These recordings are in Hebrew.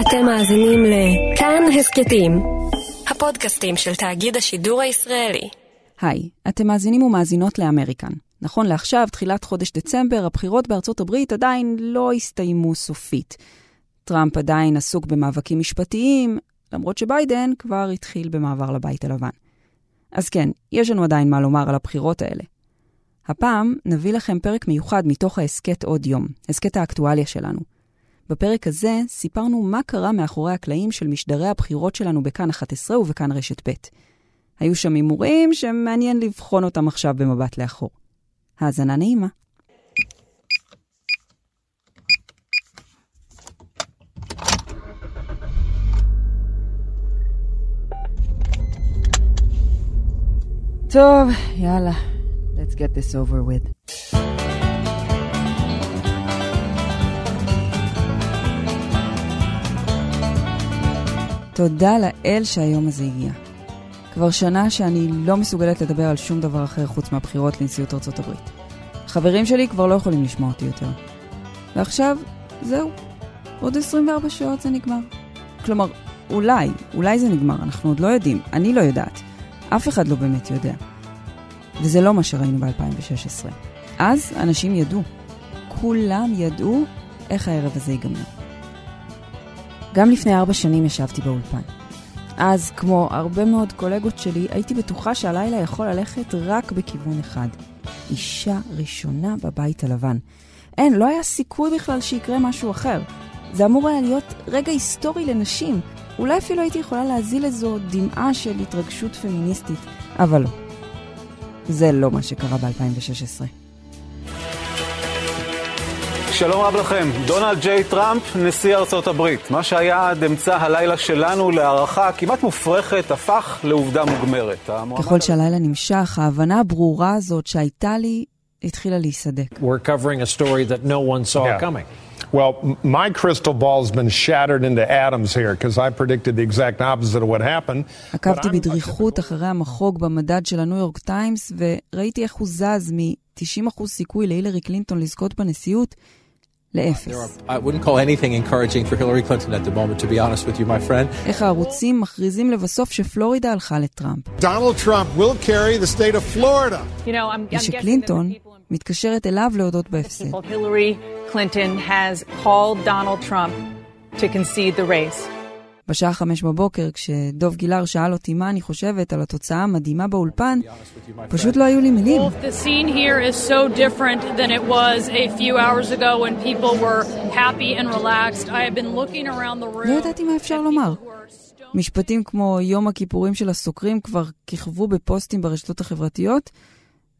אתם מאזינים לכאן הסכתים, הפודקאסטים של תאגיד השידור הישראלי. היי, אתם מאזינים ומאזינות לאמריקן. נכון לעכשיו, תחילת חודש דצמבר, הבחירות בארצות הברית עדיין לא הסתיימו סופית. טראמפ עדיין עסוק במאבקים משפטיים, למרות שביידן כבר התחיל במעבר לבית הלבן. אז כן, יש לנו עדיין מה לומר על הבחירות האלה. הפעם נביא לכם פרק מיוחד מתוך ההסכת עוד יום, הסכת האקטואליה שלנו. בפרק הזה סיפרנו מה קרה מאחורי הקלעים של משדרי הבחירות שלנו בכאן 11 ובכאן רשת ב'. היו שם הימורים שמעניין לבחון אותם עכשיו במבט לאחור. האזנה נעימה. טוב, יאללה, let's get this over with. תודה לאל שהיום הזה הגיע. כבר שנה שאני לא מסוגלת לדבר על שום דבר אחר חוץ מהבחירות לנשיאות ארצות הברית. חברים שלי כבר לא יכולים לשמוע אותי יותר. ועכשיו, זהו. עוד 24 שעות זה נגמר. כלומר, אולי, אולי זה נגמר, אנחנו עוד לא יודעים. אני לא יודעת. אף אחד לא באמת יודע. וזה לא מה שראינו ב-2016. אז אנשים ידעו. כולם ידעו איך הערב הזה ייגמר. גם לפני ארבע שנים ישבתי באולפן. אז, כמו הרבה מאוד קולגות שלי, הייתי בטוחה שהלילה יכול ללכת רק בכיוון אחד. אישה ראשונה בבית הלבן. אין, לא היה סיכוי בכלל שיקרה משהו אחר. זה אמור היה להיות רגע היסטורי לנשים. אולי אפילו הייתי יכולה להזיל איזו דמעה של התרגשות פמיניסטית, אבל לא. זה לא מה שקרה ב-2016. שלום רב לכם. דונלד ג'יי טראמפ, נשיא ארצות הברית. מה שהיה עד אמצע הלילה שלנו להערכה כמעט מופרכת, הפך לעובדה מוגמרת. ככל שהלילה נמשך, ההבנה הברורה הזאת שהייתה לי התחילה להיסדק. We're covering a story that no one saw Yeah. coming. Well, my crystal ball's been shattered into atoms here because I predicted the exact opposite of what happened. עקבתי בדריכות אחרי המחוג במדד של הניו יורק טיימס, וראיתי איך הוא זז מ-90% סיכוי להילרי קלינטון לזכות בנשיאות לאפס. There are, I wouldn't call anything encouraging for Hillary Clinton at the moment, to be honest with you, my friend. איך הערוצים מכריזים לבסוף שפלורידה הלכה לטראמפ. Donald Trump will carry the state of Florida. You know, I'm, I'm guessing that the ושקלינטון מתקשרת אליו להודות בהפסד. Hillary Clinton has called Donald Trump to concede the race. בשעה חמש בבוקר, כשדוב גילהר שאל אותי מה אני חושבת על התוצאה המדהימה באולפן, פשוט לא היו לי מילים. לא ידעתי מה אפשר לומר. משפטים כמו יום הכיפורים של הסוקרים כבר כיכבו בפוסטים ברשתות החברתיות,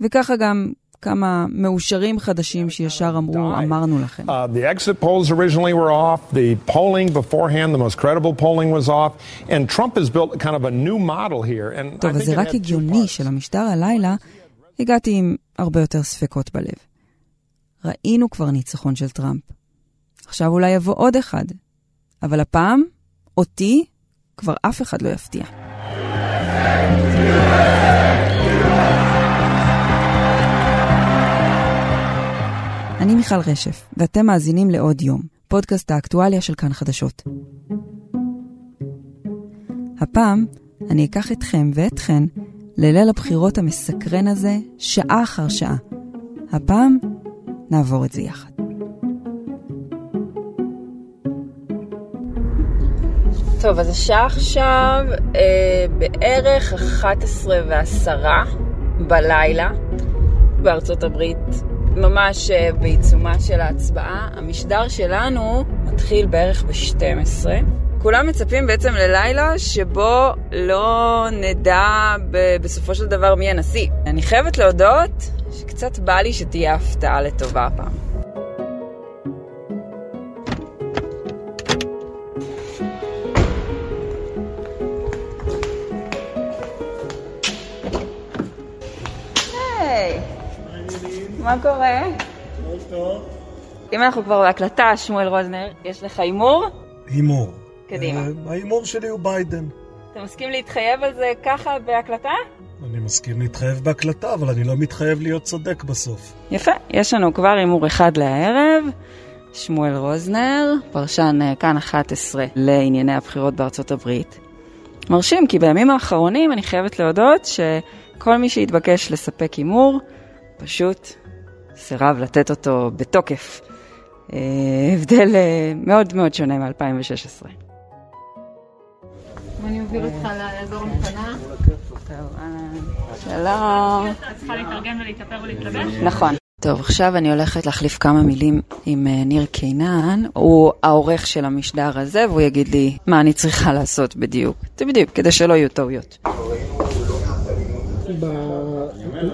וככה גם כמה מאושרים חדשים שישר אמרו, אמרנו לכם. Uh, the exit polls originally were off. The polling beforehand, the most credible polling was off. And Trump has built kind of a new model here. And טוב, אז זה רק הגיוני. שלמשטר הלילה הגעתי עם הרבה יותר ספקות בלב. ראינו כבר ניצחון של טראמפ. עכשיו אולי יבוא עוד אחד, אבל הפעם, אותי, כבר אף אחד לא יפתיע. מיכל רשף, ואתם מאזינים לעוד יום, פודקאסט האקטואליה של כאן חדשות. הפעם אני אקח אתכם ואתכן לליל הבחירות המסקרן הזה, שעה אחר שעה. הפעם נעבור את זה יחד. טוב, אז השעה עכשיו אה, בערך 11 ועשרה בלילה בארצות הברית, ממש אה, בעיצומה של ההצבעה. המשדר שלנו מתחיל בערך ב-12. כולם מצפים בעצם ללילה שבו לא נדע ב- בסופו של דבר מי הנשיא. אני חייבת להודות שקצת בא לי שתהיה הפתעה לטובה הפעם. מה קורה? אם אנחנו כבר בהקלטה, שמואל רוזנר, יש לך הימור? הימור. קדימה. אה, ההימור שלי הוא ביידן. אתה מסכים להתחייב על זה ככה בהקלטה? אני מסכים להתחייב בהקלטה, אבל אני לא מתחייב להיות צודק בסוף. יפה, יש לנו כבר הימור אחד לערב, שמואל רוזנר, פרשן אה, כאן 11 לענייני הבחירות בארצות הברית. מרשים, כי בימים האחרונים אני חייבת להודות שכל מי שהתבקש לספק הימור, פשוט סירב לתת אותו בתוקף. אה, הבדל אה, מאוד מאוד שונה מ-2016. אני אוביל אותך לאזור המתנה. שלום. את צריכה להתארגן ולהתאפר ולהתלבש? נכון. טוב, עכשיו אני הולכת להחליף כמה מילים עם אה, ניר קינן. הוא העורך של המשדר הזה, והוא יגיד לי מה אני צריכה לעשות בדיוק. זה בדיוק, כדי שלא יהיו טעויות.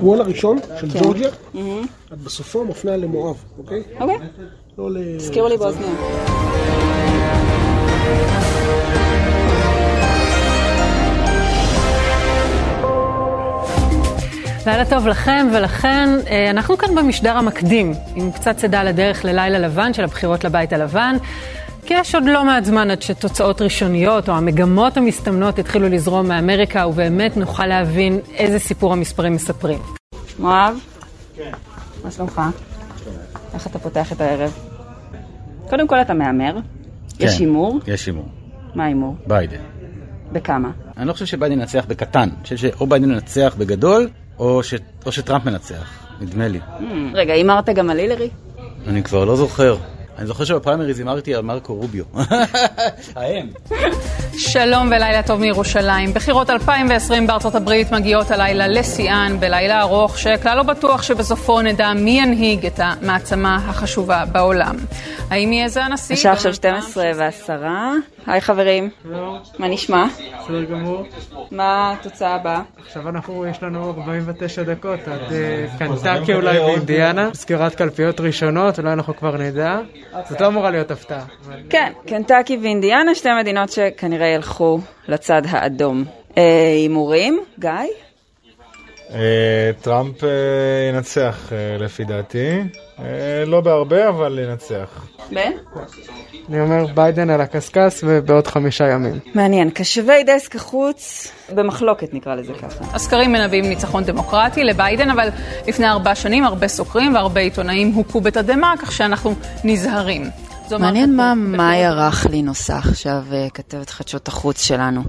בוול הראשון של כן. ג'ורג'יה, את בסופו מפנה למואב, אוקיי? אוקיי. לא ל... הזכירו לי באוזניים. לילה טוב לכם ולכן, אה, אנחנו כאן במשדר המקדים, עם קצת צידה לדרך ללילה לבן של הבחירות לבית הלבן, כי יש עוד לא מעט זמן עד שתוצאות ראשוניות או המגמות המסתמנות יתחילו לזרום מאמריקה, ובאמת נוכל להבין איזה סיפור המספרים מספרים. מואב? כן. מה שלומך? איך אתה פותח את הערב? קודם כל אתה מהמר. יש הימור? יש הימור. מה ההימור? ביידן. בכמה? אני לא חושב שביידן ינצח בקטן. אני חושב שאו ביידן ינצח בגדול, או, ש... או שטראמפ מנצח. נדמה לי. Hmm, רגע, הימרת גם על הילרי? אני כבר לא זוכר. אני זוכר שבפריימריז הימרתי על מרקו רוביו. האם. שלום ולילה טוב מירושלים. בחירות 2020 בארצות הברית מגיעות הלילה לשיאן, בלילה ארוך שכלל לא בטוח שבסופו נדע מי ינהיג את המעצמה החשובה בעולם. האם יהיה זה הנשיא? השעה עכשיו 12 ועשרה. היי חברים. מה נשמע? בסדר גמור. מה התוצאה הבאה? עכשיו אנחנו, יש לנו 49 דקות עד אה, קנטקי אולי באינדיאנה. סגירת קלפיות ראשונות, אולי אנחנו כבר נדע. זאת לא אמורה להיות הפתעה. כן, קנטקי ואינדיאנה, שתי מדינות שכנראה ילכו לצד האדום. אה, הימורים? גיא? אה, טראמפ אה, ינצח אה, לפי דעתי. לא בהרבה, אבל ינצח. בן? אני אומר ביידן על הקשקש ובעוד חמישה ימים. מעניין, קשבי דסק החוץ במחלוקת נקרא לזה ככה. הסקרים מנבאים ניצחון דמוקרטי לביידן, אבל לפני ארבע שנים הרבה סוקרים והרבה עיתונאים הוכו בתדהמה, כך שאנחנו נזהרים. מעניין מה מאיה רכלין עושה עכשיו, כתבת חדשות החוץ שלנו.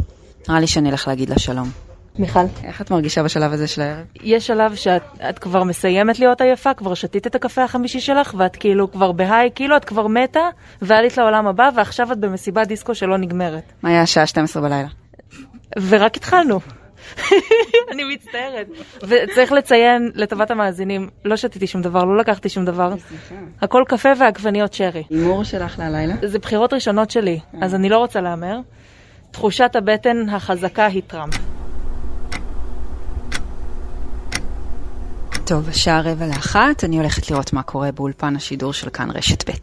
נראה לי שאני אלך להגיד לה שלום. מיכל. איך את מרגישה בשלב הזה של הערב? יש שלב שאת את כבר מסיימת להיות עייפה, כבר שתית את הקפה החמישי שלך, ואת כאילו כבר בהיי, כאילו את כבר מתה, ועלית לעולם הבא, ועכשיו את במסיבת דיסקו שלא נגמרת. מה היה השעה 12 בלילה? ורק התחלנו. אני מצטערת. וצריך לציין לטובת המאזינים, לא שתיתי שום דבר, לא לקחתי שום דבר. הכל קפה ועגבניות שרי. הימור שלך ללילה? זה בחירות ראשונות שלי, אז אני לא רוצה להמר. תחושת הבטן החזקה היא טראמפ. טוב, השעה רבע לאחת, אני הולכת לראות מה קורה באולפן השידור של כאן רשת ב'.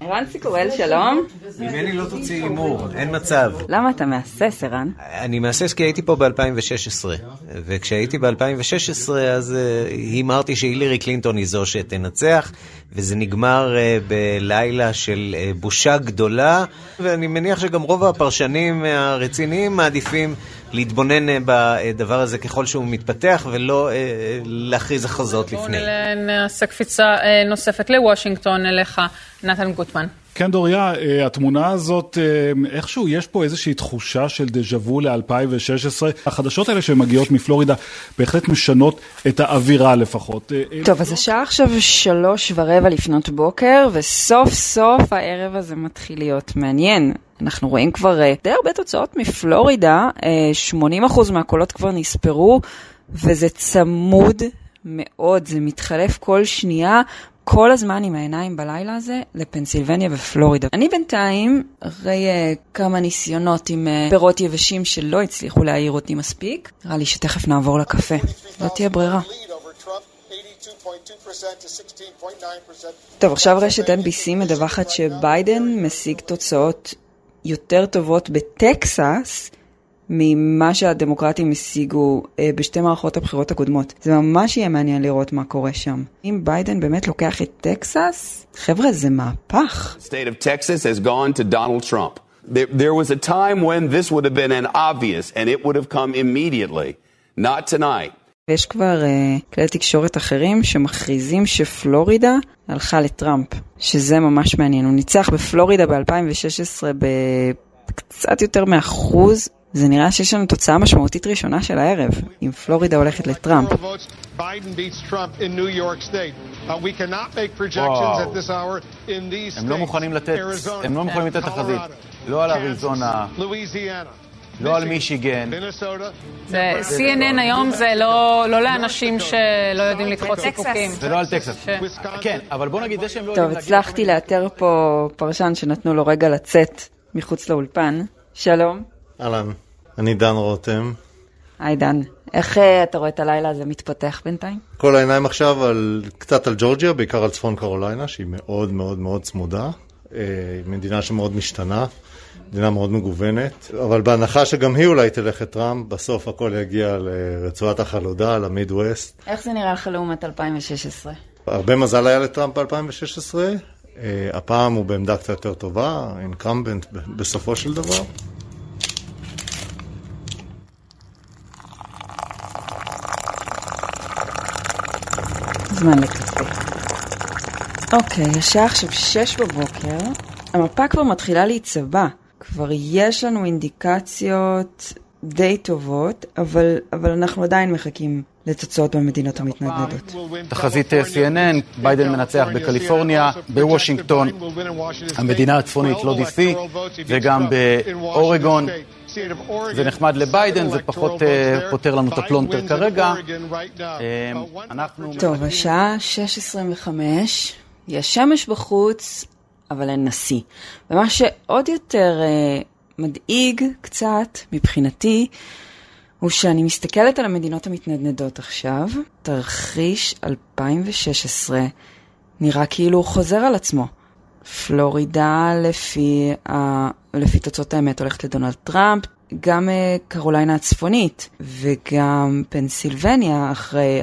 ערן סיקורל, שלום. ממני לא תוציא הימור, אין מצב. למה אתה מהסס, ערן? אני מהסס כי הייתי פה ב-2016, וכשהייתי ב-2016 אז uh, הימרתי שהילרי קלינטון היא זו שתנצח, וזה נגמר uh, בלילה של uh, בושה גדולה, ואני מניח שגם רוב הפרשנים הרציניים מעדיפים להתבונן uh, בדבר הזה ככל שהוא מתפתח, ולא uh, להכריז הכרזות לפני. נעשה קפיצה אה, נוספת לוושינגטון אליך, נתן גוטמן. כן, דוריה, אה, התמונה הזאת, אה, איכשהו יש פה איזושהי תחושה של דז'ה וו ל-2016. החדשות האלה שמגיעות מפלורידה בהחלט משנות את האווירה לפחות. אה, טוב, אז השעה עכשיו שלוש ורבע לפנות בוקר, וסוף סוף הערב הזה מתחיל להיות מעניין. אנחנו רואים כבר די הרבה תוצאות מפלורידה, אה, 80% מהקולות כבר נספרו, וזה צמוד מאוד, זה מתחלף כל שנייה. כל הזמן עם העיניים בלילה הזה לפנסילבניה ופלורידה. אני בינתיים, אחרי uh, כמה ניסיונות עם uh, פירות יבשים שלא הצליחו להעיר אותי מספיק, נראה לי שתכף נעבור לקפה. לא תהיה ברירה. טוב, עכשיו רשת NBC מדווחת שביידן משיג תוצאות יותר טובות בטקסס ממה שהדמוקרטים השיגו אה, בשתי מערכות הבחירות הקודמות. זה ממש יהיה מעניין לראות מה קורה שם. אם ביידן באמת לוקח את טקסס, חבר'ה, זה מהפך. state of Texas has gone to Donald Trump. There, there was a time when this would have been an obvious and it would have come immediately. Not tonight. ויש כבר uh, כלי תקשורת אחרים שמכריזים שפלורידה הלכה לטראמפ, שזה ממש מעניין. הוא ניצח בפלורידה ב-2016 בקצת יותר מאחוז. זה נראה שיש לנו תוצאה משמעותית ראשונה של הערב, אם פלורידה הולכת לטראמפ. הם לא מוכנים לתת, הם לא מוכנים לתת תחזית. לא על אריזונה, לא על מישיגן. זה CNN היום זה לא, לא לאנשים שלא יודעים לדחות סיפוקים. זה לא על טקסס. כן, אבל בוא נגיד זה שהם לא טוב, הצלחתי לאתר פה פרשן שנתנו לו רגע לצאת מחוץ לאולפן. שלום. אהלן, אני דן רותם. היי דן, איך אה, אתה רואה את הלילה הזה מתפתח בינתיים? כל העיניים עכשיו על, קצת על ג'ורג'יה, בעיקר על צפון קרוליינה, שהיא מאוד מאוד מאוד צמודה. אה, מדינה שמאוד משתנה. מדינה מאוד מגוונת, אבל בהנחה שגם היא אולי תלך את טראמפ, בסוף הכל יגיע לרצועת החלודה, למיד ווסט. איך זה נראה לך לעומת 2016? הרבה מזל היה לטראמפ ב-2016, uh, הפעם הוא בעמדה קצת יותר טובה, אינקרמבנט בסופו של דבר. זמן לקפה. אוקיי, השעה עכשיו שש בבוקר, המפה כבר מתחילה להיצבע. כבר יש לנו אינדיקציות די טובות, אבל, אבל אנחנו עדיין מחכים לתוצאות במדינות המתנדנדות. תחזית CNN, ביידן מנצח בקליפורניה, בוושינגטון, המדינה הצפונית, לא DC, וגם באורגון. זה נחמד לביידן, זה פחות uh, פותר לנו את הפלונטר כרגע. Um, אנחנו... טוב, השעה 6.25, יש שמש בחוץ, אבל אין נשיא. ומה שעוד יותר uh, מדאיג קצת, מבחינתי, הוא שאני מסתכלת על המדינות המתנדנדות עכשיו, תרחיש 2016 נראה כאילו הוא חוזר על עצמו. פלורידה לפי, uh, לפי תוצאות האמת הולכת לדונלד טראמפ, גם uh, קרוליינה הצפונית וגם פנסילבניה אחרי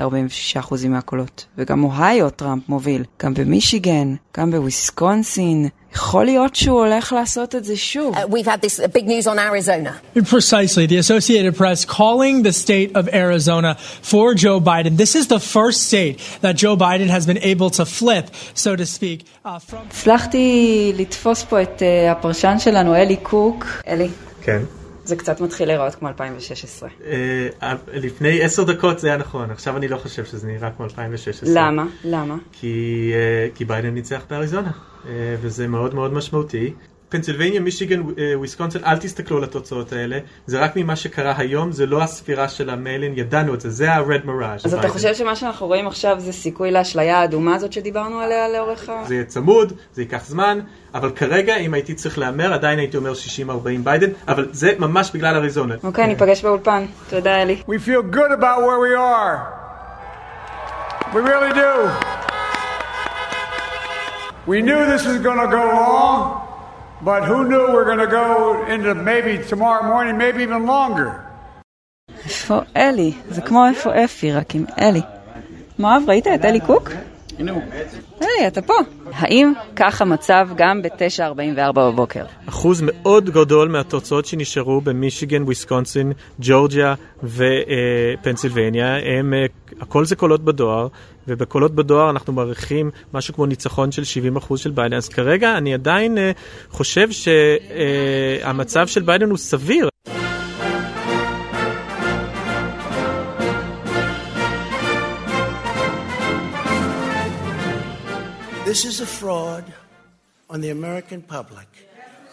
46% מהקולות וגם אוהיו טראמפ מוביל, גם במישיגן, גם בוויסקונסין. יכול להיות שהוא הולך לעשות את זה שוב. Uh, we've had this big news on Arizona. Precisely. The Associated Press calling the state of Arizona for Joe Biden. This is the first state that Joe Biden has been able to flip, so to speak. הצלחתי לתפוס פה את uh, הפרשן שלנו, אלי קוק. אלי. כן. זה קצת מתחיל להיראות כמו 2016. לפני עשר דקות זה היה נכון, עכשיו אני לא חושב שזה נראה כמו 2016. למה? למה? כי, כי ביידן ניצח באריזונה, וזה מאוד מאוד משמעותי. פנסילבניה, מישיגן, וויסקונסין, אל תסתכלו על התוצאות האלה, זה רק ממה שקרה היום, זה לא הספירה של ה mail-in, ידענו את זה, זה ה-red mirage. אז אתה חושב שמה שאנחנו רואים עכשיו זה סיכוי לאשליה האדומה הזאת שדיברנו עליה לאורך ה... זה יהיה צמוד, זה ייקח זמן, אבל כרגע, אם הייתי צריך להמר, עדיין הייתי אומר 60-40 ביידן, אבל זה ממש בגלל אריזונה. אוקיי, ניפגש באולפן. תודה, אלי. We feel good about where we are. We really do. We knew this was going to go long. But who knew we're going to go into maybe tomorrow morning, maybe even longer. איפה אלי? זה כמו איפה אפי, רק עם אלי. מואב, ראית את אלי קוק? הנה הוא. אלי, אתה פה. האם כך המצב גם ב-9.44 בבוקר? אחוז מאוד גדול מהתוצאות שנשארו במישיגן, וויסקונסין, ג'ורג'יה ופנסילבניה, הם, הכל זה קולות בדואר, ובקולות בדואר אנחנו מעריכים משהו כמו ניצחון של 70% של ביידן. אז כרגע אני עדיין חושב שהמצב של ביידן הוא סביר. This is a fraud on the American public.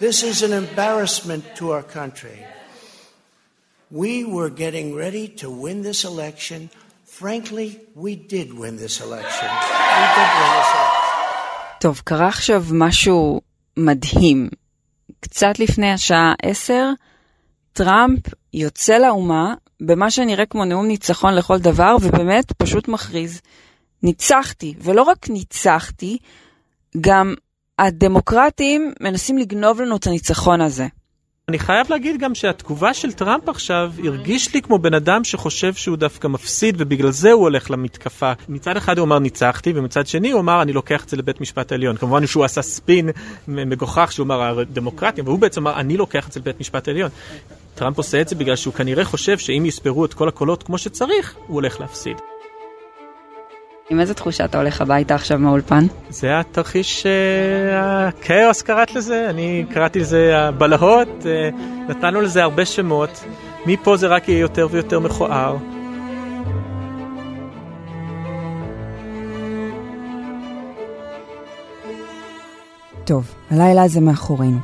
This is an embarrassment to our country. We were getting ready to win this election. Frankly, we did win this election. We did win this election. טוב, קרה עכשיו משהו מדהים. קצת לפני השעה 10, טראמפ יוצא לאומה במה שנראה כמו נאום ניצחון לכל דבר, ובאמת פשוט מכריז. ניצחתי, ולא רק ניצחתי, גם הדמוקרטים מנסים לגנוב לנו את הניצחון הזה. אני חייב להגיד גם שהתגובה של טראמפ עכשיו הרגיש לי כמו בן אדם שחושב שהוא דווקא מפסיד ובגלל זה הוא הולך למתקפה. מצד אחד הוא אמר ניצחתי ומצד שני הוא אמר אני לוקח את זה לבית משפט העליון. כמובן שהוא עשה ספין מגוחך שהוא אמר הדמוקרטים והוא בעצם אמר אני לוקח את זה לבית משפט העליון. טראמפ עושה את זה בגלל שהוא כנראה חושב שאם יספרו את כל הקולות כמו שצריך, הוא הולך להפסיד. עם איזה תחושה אתה הולך הביתה עכשיו מהאולפן? זה התרחיש, אה, הכאוס קראת לזה, אני קראתי לזה הבלהות, אה, נתנו לזה הרבה שמות, מפה זה רק יהיה יותר ויותר מכוער. טוב, הלילה הזה מאחורינו.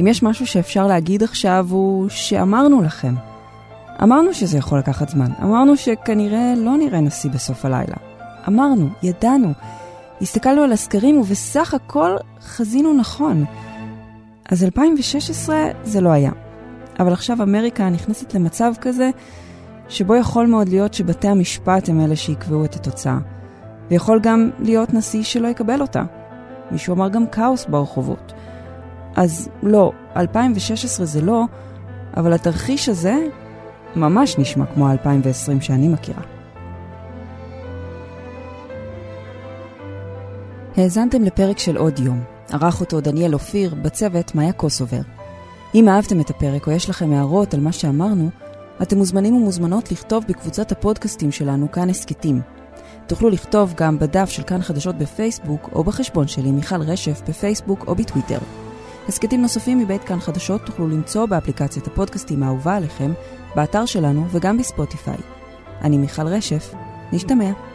אם יש משהו שאפשר להגיד עכשיו הוא שאמרנו לכם. אמרנו שזה יכול לקחת זמן, אמרנו שכנראה לא נראה נשיא בסוף הלילה. אמרנו, ידענו, הסתכלנו על הסקרים ובסך הכל חזינו נכון. אז 2016 זה לא היה. אבל עכשיו אמריקה נכנסת למצב כזה שבו יכול מאוד להיות שבתי המשפט הם אלה שיקבעו את התוצאה. ויכול גם להיות נשיא שלא יקבל אותה. מישהו אמר גם כאוס ברחובות. אז לא, 2016 זה לא, אבל התרחיש הזה ממש נשמע כמו 2020 שאני מכירה. האזנתם לפרק של עוד יום. ערך אותו דניאל אופיר, בצוות מאיה קוסובר. אם אהבתם את הפרק או יש לכם הערות על מה שאמרנו, אתם מוזמנים ומוזמנות לכתוב בקבוצת הפודקאסטים שלנו כאן הסכתים. תוכלו לכתוב גם בדף של כאן חדשות בפייסבוק או בחשבון שלי מיכל רשף בפייסבוק או בטוויטר. הסכתים נוספים מבית כאן חדשות תוכלו למצוא באפליקציית הפודקאסטים האהובה עליכם, באתר שלנו וגם בספוטיפיי. אני מיכל רשף, נשתמע.